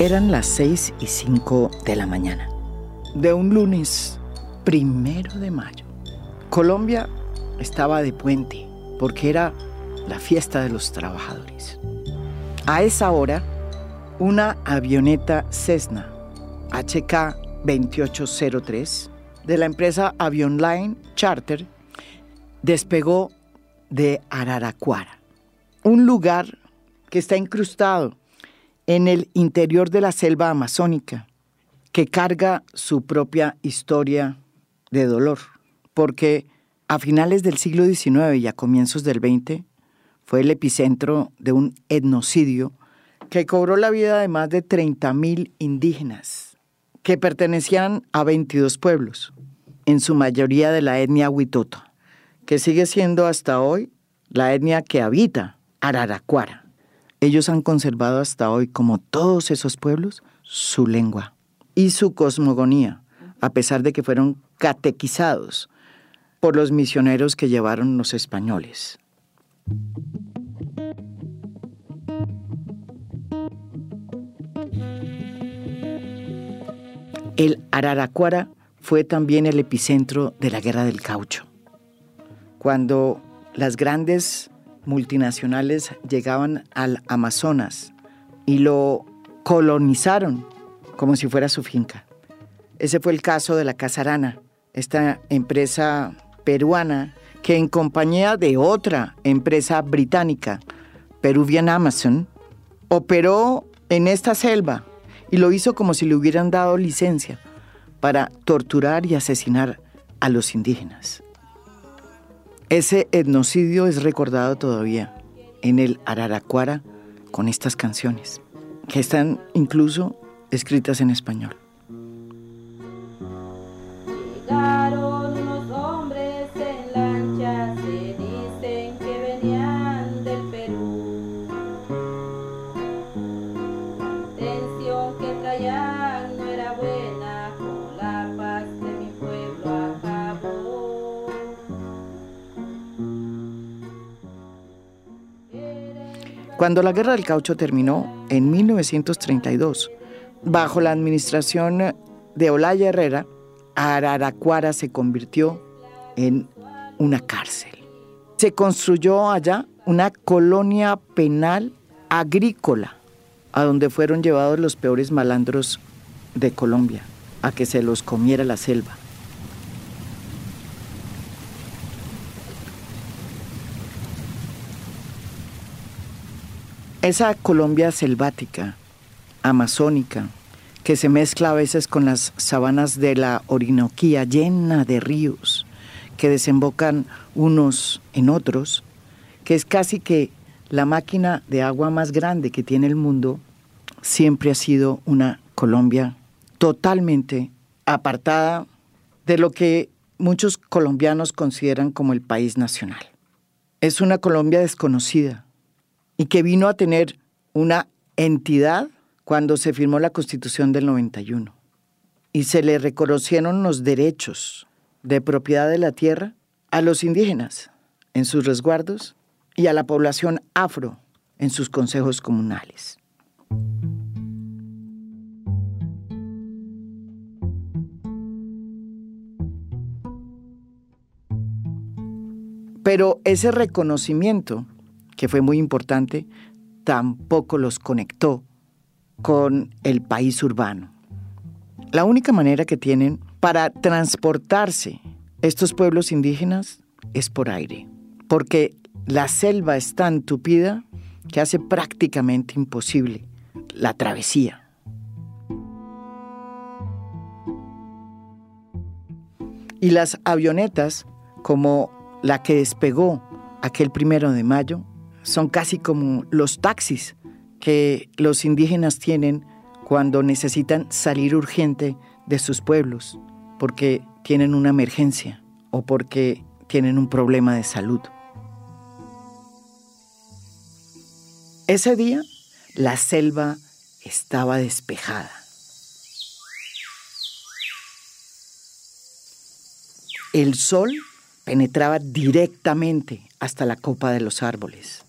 Eran las 6 y 5 de la mañana de un lunes primero de mayo. Colombia estaba de puente porque era la fiesta de los trabajadores. A esa hora, una avioneta Cessna HK 2803 de la empresa Avionline Charter despegó de Araraquara, un lugar que está incrustado en el interior de la selva amazónica, que carga su propia historia de dolor, porque a finales del siglo XIX y a comienzos del XX fue el epicentro de un etnocidio que cobró la vida de más de 30.000 indígenas que pertenecían a 22 pueblos, en su mayoría de la etnia Huitoto, que sigue siendo hasta hoy la etnia que habita Araraquara. Ellos han conservado hasta hoy, como todos esos pueblos, su lengua y su cosmogonía, a pesar de que fueron catequizados por los misioneros que llevaron los españoles. El Araraquara fue también el epicentro de la guerra del caucho. Cuando las grandes multinacionales llegaban al Amazonas y lo colonizaron como si fuera su finca. Ese fue el caso de la Casarana, esta empresa peruana que en compañía de otra empresa británica, Peruvian Amazon, operó en esta selva y lo hizo como si le hubieran dado licencia para torturar y asesinar a los indígenas. Ese etnocidio es recordado todavía en el Araraquara con estas canciones, que están incluso escritas en español. Cuando la guerra del caucho terminó en 1932, bajo la administración de Olaya Herrera, Araraquara se convirtió en una cárcel. Se construyó allá una colonia penal agrícola, a donde fueron llevados los peores malandros de Colombia, a que se los comiera la selva. Esa Colombia selvática, amazónica, que se mezcla a veces con las sabanas de la Orinoquía, llena de ríos que desembocan unos en otros, que es casi que la máquina de agua más grande que tiene el mundo, siempre ha sido una Colombia totalmente apartada de lo que muchos colombianos consideran como el país nacional. Es una Colombia desconocida, y que vino a tener una entidad cuando se firmó la Constitución del 91 y se le reconocieron los derechos de propiedad de la tierra a los indígenas en sus resguardos y a la población afro en sus consejos comunales. Pero ese reconocimiento que fue muy importante, tampoco los conectó con el país urbano. La única manera que tienen para transportarse estos pueblos indígenas es por aire, porque la selva es tan tupida que hace prácticamente imposible la travesía. Y las avionetas, como la que despegó aquel primero de mayo, son casi como los taxis que los indígenas tienen cuando necesitan salir urgente de sus pueblos porque tienen una emergencia o porque tienen un problema de salud. Ese día la selva estaba despejada. El sol penetraba directamente hasta la copa de los árboles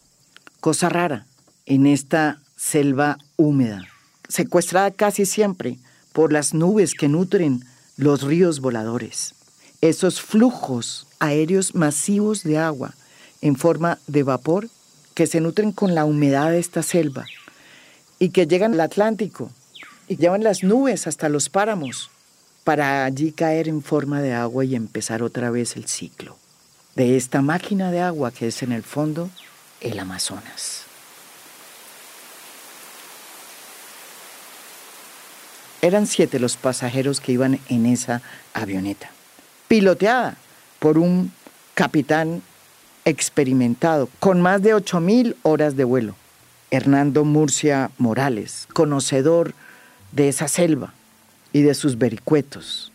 cosa rara en esta selva húmeda, secuestrada casi siempre por las nubes que nutren los ríos voladores. Esos flujos aéreos masivos de agua en forma de vapor que se nutren con la humedad de esta selva y que llegan al Atlántico y llevan las nubes hasta los páramos para allí caer en forma de agua y empezar otra vez el ciclo de esta máquina de agua que es en el fondo el Amazonas. Eran siete los pasajeros que iban en esa avioneta, piloteada por un capitán experimentado, con más de 8.000 horas de vuelo. Hernando Murcia Morales, conocedor de esa selva y de sus vericuetos.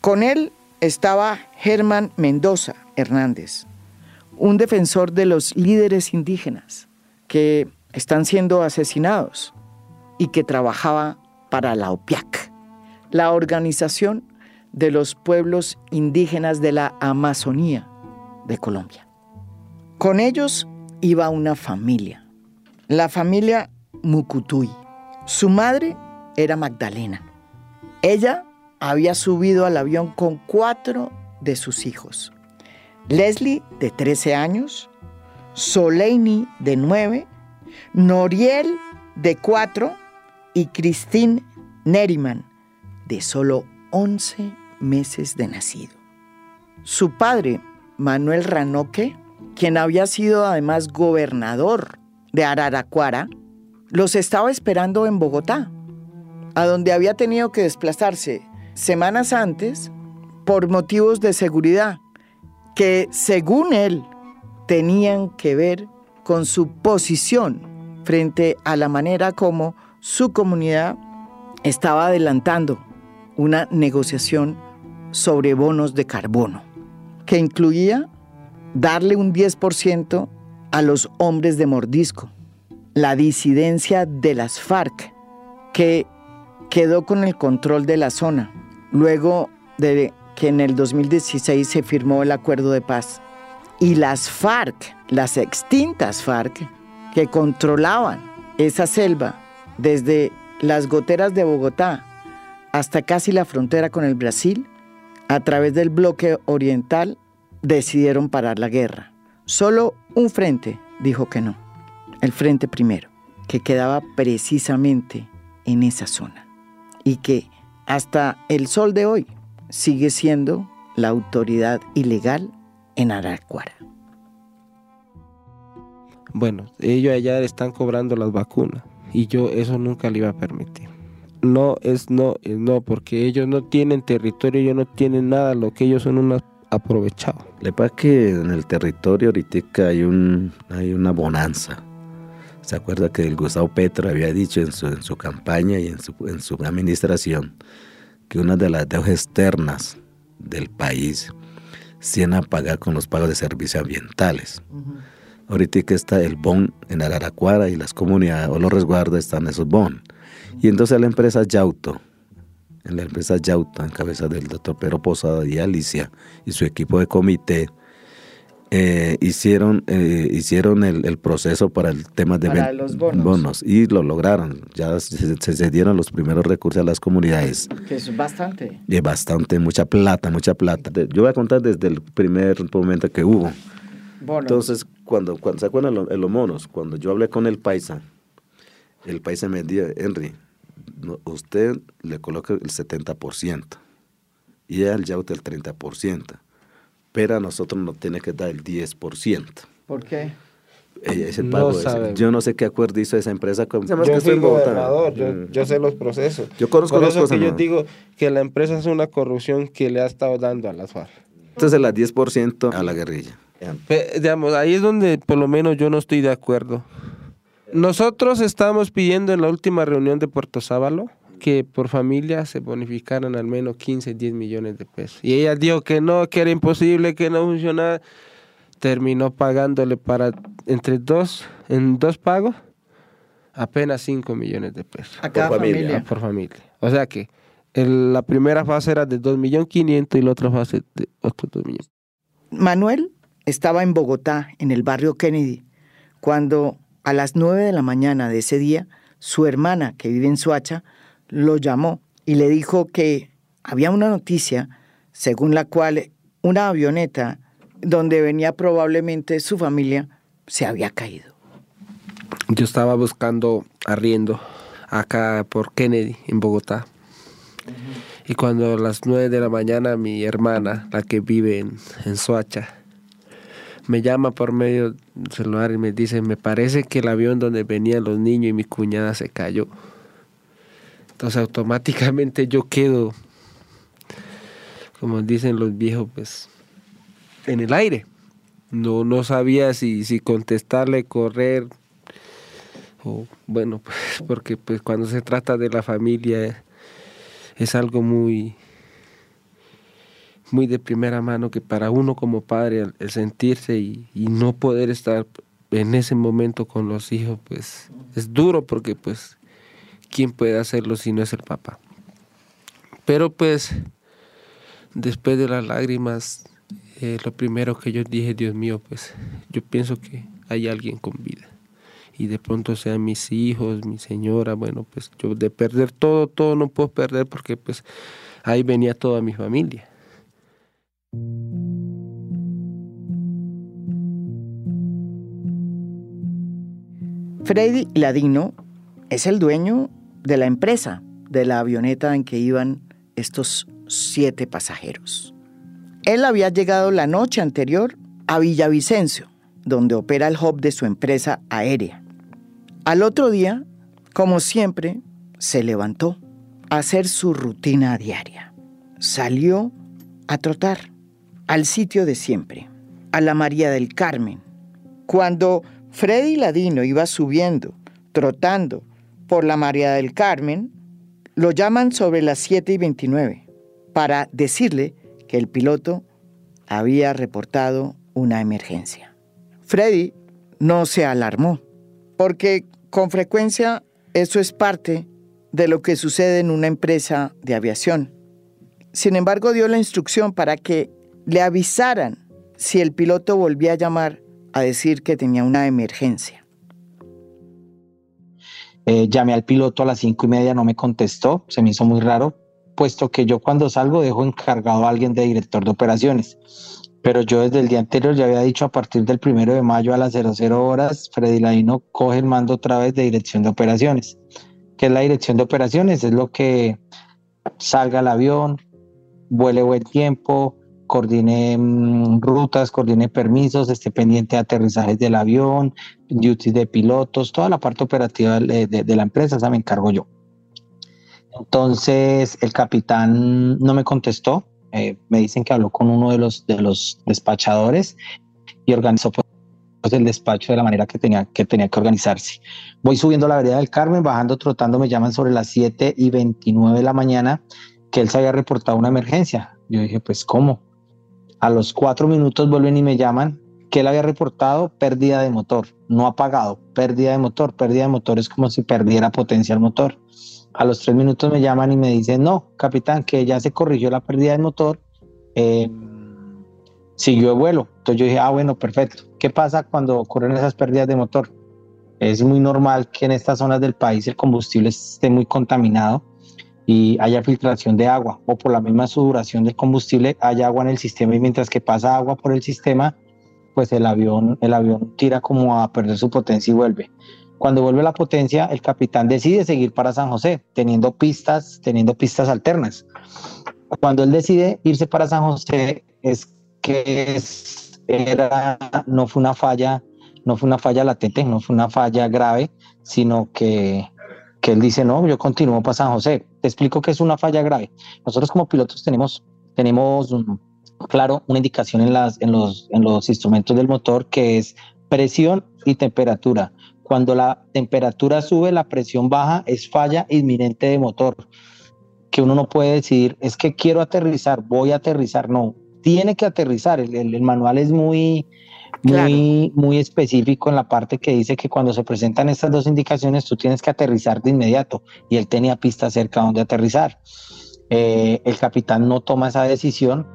Con él estaba Germán Mendoza Hernández, un defensor de los líderes indígenas que están siendo asesinados y que trabajaba para la OPIAC, la Organización de los Pueblos Indígenas de la Amazonía de Colombia. Con ellos iba una familia, la familia Mucutuy. Su madre era Magdalena. Ella había subido al avión con cuatro de sus hijos. Leslie, de 13 años, Soleini, de 9, Noriel, de 4, y Christine Neriman, de solo 11 meses de nacido. Su padre, Manuel Ranoque, quien había sido además gobernador de Araraquara, los estaba esperando en Bogotá, a donde había tenido que desplazarse semanas antes por motivos de seguridad que, según él, tenían que ver con su posición frente a la manera como su comunidad estaba adelantando una negociación sobre bonos de carbono, que incluía darle un 10% a los hombres de mordisco, la disidencia de las FARC, que quedó con el control de la zona, luego de que en el 2016 se firmó el acuerdo de paz. Y las FARC, las extintas FARC, que controlaban esa selva desde las goteras de Bogotá hasta casi la frontera con el Brasil, a través del bloque oriental, decidieron parar la guerra. Solo un frente dijo que no, el frente primero, que quedaba precisamente en esa zona y que hasta el sol de hoy sigue siendo la autoridad ilegal en Aracuara. Bueno, ellos allá están cobrando las vacunas y yo eso nunca le iba a permitir. No es no, es no, porque ellos no tienen territorio, ellos no tienen nada, lo que ellos son unos aprovechados. Le pasa que en el territorio ahorita hay, un, hay una bonanza. ¿Se acuerda que el Gustavo Petro había dicho en su, en su campaña y en su, en su administración que una de las deudas externas del país se a pagar con los pagos de servicios ambientales? Ahorita que está el BON en Araraquara y las comunidades o los resguardos están esos BON. Y entonces la empresa Yauto, en la empresa Yauto, en cabeza del doctor Pedro Posada y Alicia y su equipo de comité, eh, hicieron, eh, hicieron el, proceso para el tema de los bonos. y lo lograron. Ya se, se, dieron los primeros recursos a las comunidades. Que es bastante. Y bastante, mucha plata, mucha plata. Yo voy a contar desde el primer momento que hubo. Entonces, cuando, cuando se acuerdan los, los monos, cuando yo hablé con el paisa, el paisa me dijo, Henry, usted le coloca el 70% y él ya usted el 30%, pero a nosotros nos tiene que dar el 10%. ¿Por qué? Ese pago yo no sé qué acuerdo hizo esa empresa. Con, yo que soy gobernador, yo, mm. yo, sé los procesos. Yo conozco Por eso que yo digo que la empresa es una corrupción que le ha estado dando a las FARC. Entonces el 10% a la guerrilla digamos, ahí es donde por lo menos yo no estoy de acuerdo. Nosotros estábamos pidiendo en la última reunión de Puerto Sábalo que por familia se bonificaran al menos 15, 10 millones de pesos. Y ella dijo que no, que era imposible, que no funcionaba. Terminó pagándole para entre dos, en dos pagos, apenas 5 millones de pesos. A cada familia. Por familia. O sea que la primera fase era de 2.500.000 y la otra fase de otros 2 millones. Manuel estaba en Bogotá, en el barrio Kennedy, cuando a las nueve de la mañana de ese día su hermana, que vive en Suacha, lo llamó y le dijo que había una noticia según la cual una avioneta donde venía probablemente su familia se había caído. Yo estaba buscando arriendo acá por Kennedy, en Bogotá. Y cuando a las nueve de la mañana mi hermana, la que vive en, en Soacha, me llama por medio del celular y me dice, me parece que el avión donde venían los niños y mi cuñada se cayó. Entonces automáticamente yo quedo, como dicen los viejos, pues en el aire. No, no sabía si, si contestarle, correr, o bueno, pues porque pues cuando se trata de la familia es algo muy muy de primera mano que para uno como padre el, sentirse y, y, no poder estar en ese momento con los hijos pues es duro porque pues quién puede hacerlo si no es el papá pero pues después de las lágrimas eh, lo primero que yo dije Dios mío pues yo pienso que hay alguien con vida y de pronto sean mis hijos, mi señora, bueno, pues yo de perder todo, todo no puedo perder porque pues ahí venía toda mi familia. Freddy Ladino es el dueño de la empresa de la avioneta en que iban estos siete pasajeros. Él había llegado la noche anterior a Villavicencio, donde opera el hub de su empresa aérea. Al otro día, como siempre, se levantó a hacer su rutina diaria. Salió a trotar al sitio de siempre, a la María del Carmen. Cuando Freddy Ladino iba subiendo, trotando por la María del Carmen, lo llaman sobre las 7 y 29 para decirle que el piloto había reportado una emergencia. Freddy no se alarmó, porque con frecuencia eso es parte de lo que sucede en una empresa de aviación. Sin embargo, dio la instrucción para que le avisaran si el piloto volvía a llamar a decir que tenía una emergencia. Eh, llamé al piloto a las cinco y media, no me contestó, se me hizo muy raro, puesto que yo cuando salgo dejo encargado a alguien de director de operaciones pero yo desde el día anterior ya había dicho a partir del primero de mayo a las 00 horas, Freddy Ladino coge el mando otra vez de dirección de operaciones. ¿Qué es la dirección de operaciones? Es lo que salga el avión, vuele buen tiempo, coordine mm, rutas, coordine permisos, esté pendiente de aterrizajes del avión, duties de pilotos, toda la parte operativa de, la empresa, esa me encargo yo. Entonces el capitán no me contestó, eh, me dicen que habló con uno de los, de los despachadores y organizó pues, el despacho de la manera que tenía, que tenía que organizarse. Voy subiendo la vereda del Carmen, bajando, trotando, me llaman sobre las 7 y 29 de la mañana que él se había reportado una emergencia. Yo dije, pues, ¿cómo? A los cuatro minutos vuelven y me llaman que él había reportado pérdida de motor, no apagado, pérdida de motor. Pérdida de motor es como si perdiera potencia el motor. A los tres minutos me llaman y me dicen, no, capitán, que ya se corrigió la pérdida del motor, eh, siguió el vuelo. Entonces yo dije, ah, bueno, perfecto. ¿Qué pasa cuando ocurren esas pérdidas de motor? Es muy normal que en estas zonas del país el combustible esté muy contaminado y haya filtración de agua o por la misma sudoración del combustible haya agua en el sistema y mientras que pasa agua por el sistema, pues el avión, el avión tira como a perder su potencia y vuelve. Cuando vuelve la potencia, el capitán decide seguir para San José, teniendo pistas, teniendo pistas alternas. Cuando él decide irse para San José, es que no fue una falla, no fue una falla latente, no fue una falla grave, sino que, que él dice, no, yo continúo para San José. Te explico que es una falla grave. Nosotros como pilotos tenemos, tenemos claro, una indicación en, las, en, los, en los instrumentos del motor que es presión y temperatura. Cuando la temperatura sube, la presión baja, es falla inminente de motor. Que uno no puede decir, es que quiero aterrizar, voy a aterrizar. No, tiene que aterrizar. El, manual es muy, muy, muy específico en la parte que dice que cuando se presentan estas dos indicaciones, tú tienes que aterrizar de inmediato. Y él tenía pista cerca donde aterrizar. Eh, el capitán no toma esa decisión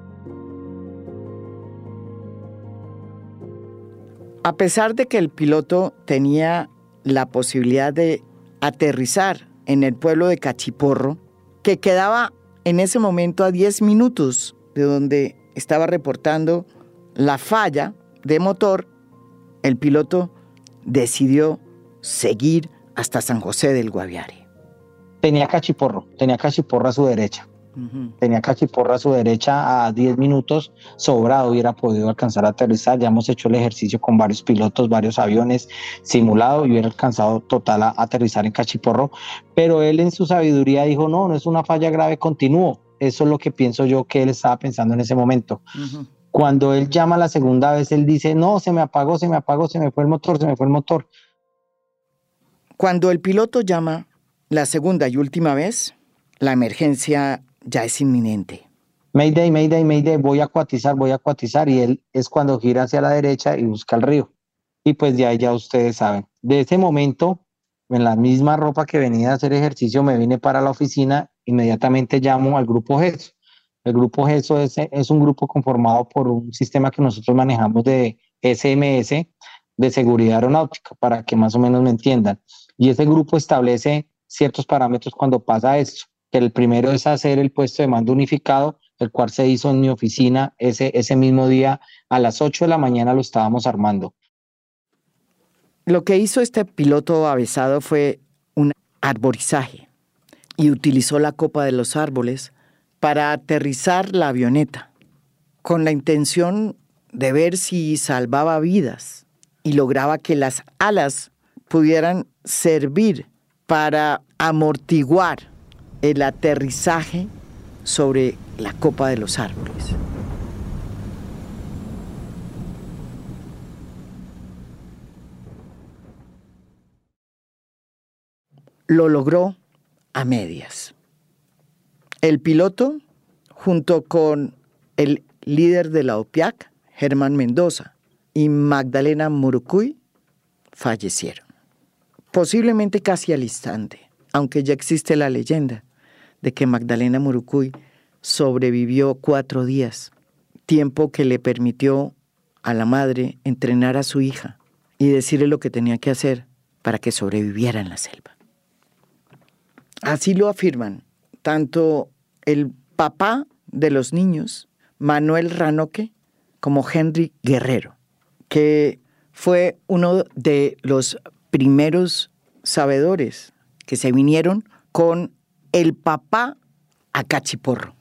A pesar de que el piloto tenía la posibilidad de aterrizar en el pueblo de Cachiporro, que quedaba en ese momento a 10 minutos de donde estaba reportando la falla de motor, el piloto decidió seguir hasta San José del Guaviare. Tenía Cachiporro, tenía Cachiporro a su derecha. Tenía Cachiporra a su derecha a 10 minutos, sobrado hubiera podido alcanzar a aterrizar. Ya hemos hecho el ejercicio con varios pilotos, varios aviones simulados y hubiera alcanzado total a aterrizar en Cachiporro. Pero él en su sabiduría dijo, no, no es una falla grave, continúo. Eso es lo que pienso yo que él estaba pensando en ese momento. Cuando él llama la segunda vez, él dice, no, se me apagó, se me apagó, se me fue el motor, se me fue el motor. Cuando el piloto llama la segunda y última vez, la emergencia ya es inminente. Mayday, Mayday, Mayday, voy a acuatizar, voy a acuatizar y él es cuando gira hacia la derecha y busca el río. Y pues ya, ya ustedes saben. De ese momento, en la misma ropa que venía a hacer ejercicio, me vine para la oficina, inmediatamente llamo al grupo GESO. El grupo GESO es, es un grupo conformado por un sistema que nosotros manejamos de SMS, de seguridad aeronáutica, para que más o menos me entiendan. Y ese grupo establece ciertos parámetros cuando pasa esto que el primero es hacer el puesto de mando unificado, el cual se hizo en mi oficina ese, ese mismo día a las 8 de la mañana lo estábamos armando. Lo que hizo este piloto avesado fue un arborizaje y utilizó la copa de los árboles para aterrizar la avioneta con la intención de ver si salvaba vidas y lograba que las alas pudieran servir para amortiguar el aterrizaje sobre la copa de los árboles. Lo logró a medias. El piloto, junto con el líder de la OPIAC, Germán Mendoza, y Magdalena Murucuy, fallecieron. Posiblemente casi al instante, aunque ya existe la leyenda de que Magdalena Murucuy sobrevivió cuatro días, tiempo que le permitió a la madre entrenar a su hija y decirle lo que tenía que hacer para que sobreviviera en la selva. Así lo afirman tanto el papá de los niños, Manuel Ranoque, como Henry Guerrero, que fue uno de los primeros sabedores que se vinieron con el papá a Cachiporro.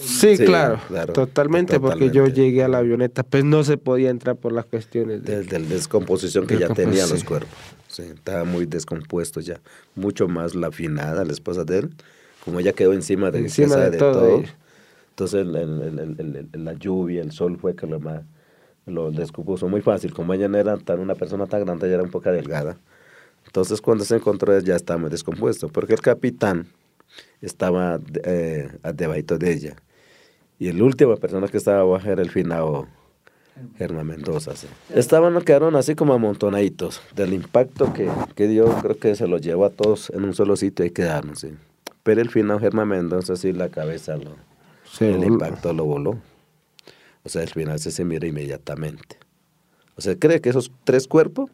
Sí, claro, totalmente, porque yo llegué a la avioneta, pues no se podía entrar por las cuestiones de, la descomposición que ya tenían los cuerpos. Sí, estaba muy descompuesto ya, mucho más la afinada, la esposa de él, como ella quedó encima de, encima de, todo. Entonces la lluvia, el sol fue que lo más lo descompuso muy fácil. Como ella no era tan una persona tan grande, ella era un poco delgada. Entonces cuando se encontró ya estaba muy descompuesto, porque el capitán estaba eh, debajo de ella. Y la última persona que estaba abajo era el finado Germán Mendoza. Estaban, quedaron así como amontonaditos del impacto que, que dio, creo que se los llevó a todos en un solo sitio y quedaron, sí. Pero el finado Germán Mendoza sí la cabeza lo, el impacto lo voló. O sea, el final se, se mira inmediatamente. O sea, cree que esos tres cuerpos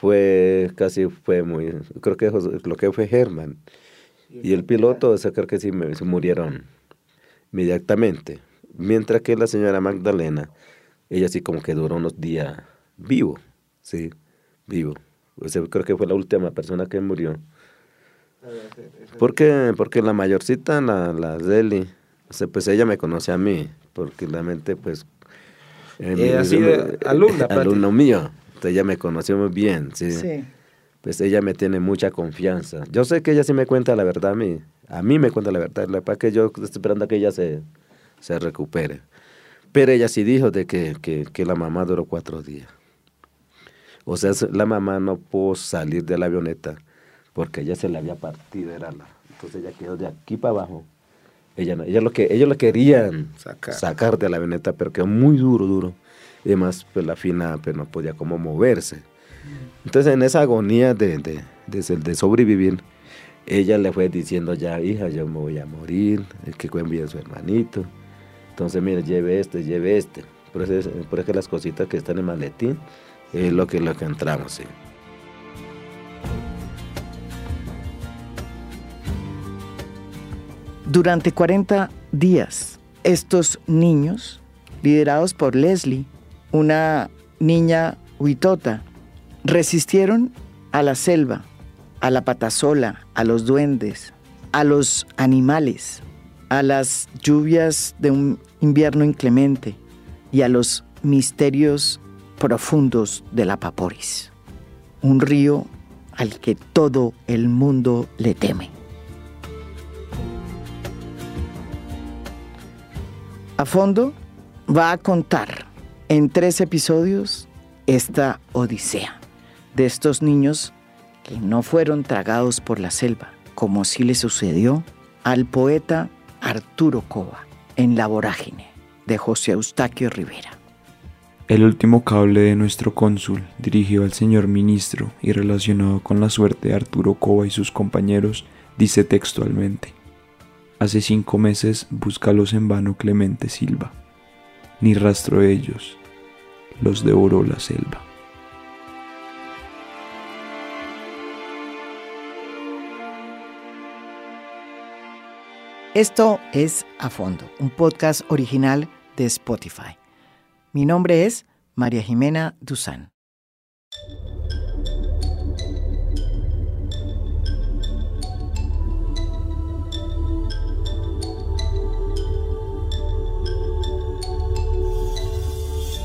fue casi, fue muy, creo que lo que fue Herman. Y el piloto, o creo que sí se murieron inmediatamente. Mientras que la señora Magdalena, ella sí como que duró unos días vivo, sí, vivo. O sea, creo que fue la última persona que murió. Porque, porque la mayorcita, la, la Deli, o pues ella me conoce a mí, porque realmente pues... Eh, eh alumna, alumno mío ella me conoció muy bien, ¿sí? sí. Pues ella me tiene mucha confianza. Yo sé que ella sí me cuenta la verdad a mí. A mí me cuenta la verdad. La verdad que yo estoy esperando a que ella se, se recupere. Pero ella sí dijo de que, que, que, la mamá duró cuatro días. O sea, la mamá no pudo salir de la avioneta porque ella se le había partido. Era la, entonces ella quedó de aquí para abajo. Ella, ella lo que, ellos lo querían sacar. sacar de la avioneta, pero quedó muy duro, duro y además pues la fina pues no podía como moverse. Entonces en esa agonía de, de, de, sobrevivir, ella le fue diciendo ya, hija, yo me voy a morir, el que envíe a su hermanito. Entonces, mire, lleve este, lleve este. Por eso, por eso las cositas que están en el maletín es lo que, lo que entramos. ¿sí? Durante 40 días, estos niños, liderados por Leslie, una niña huitota, resistieron a la selva, a la patasola, a los duendes, a los animales, a las lluvias de un invierno inclemente y a los misterios profundos de la Paporis, un río al que todo el mundo le teme. A fondo va a contar en tres episodios esta odisea de estos niños que no fueron tragados por la selva, como sí le sucedió al poeta Arturo Cova en La vorágine de José Eustaquio Rivera. El último cable de nuestro cónsul, dirigido al señor ministro y relacionado con la suerte de Arturo Cova y sus compañeros, dice textualmente: Hace cinco meses búscalos en vano Clemente Silva, ni rastro de ellos, los devoró la selva. Esto es A Fondo, un podcast original de Spotify. Mi nombre es María Jimena Duzán.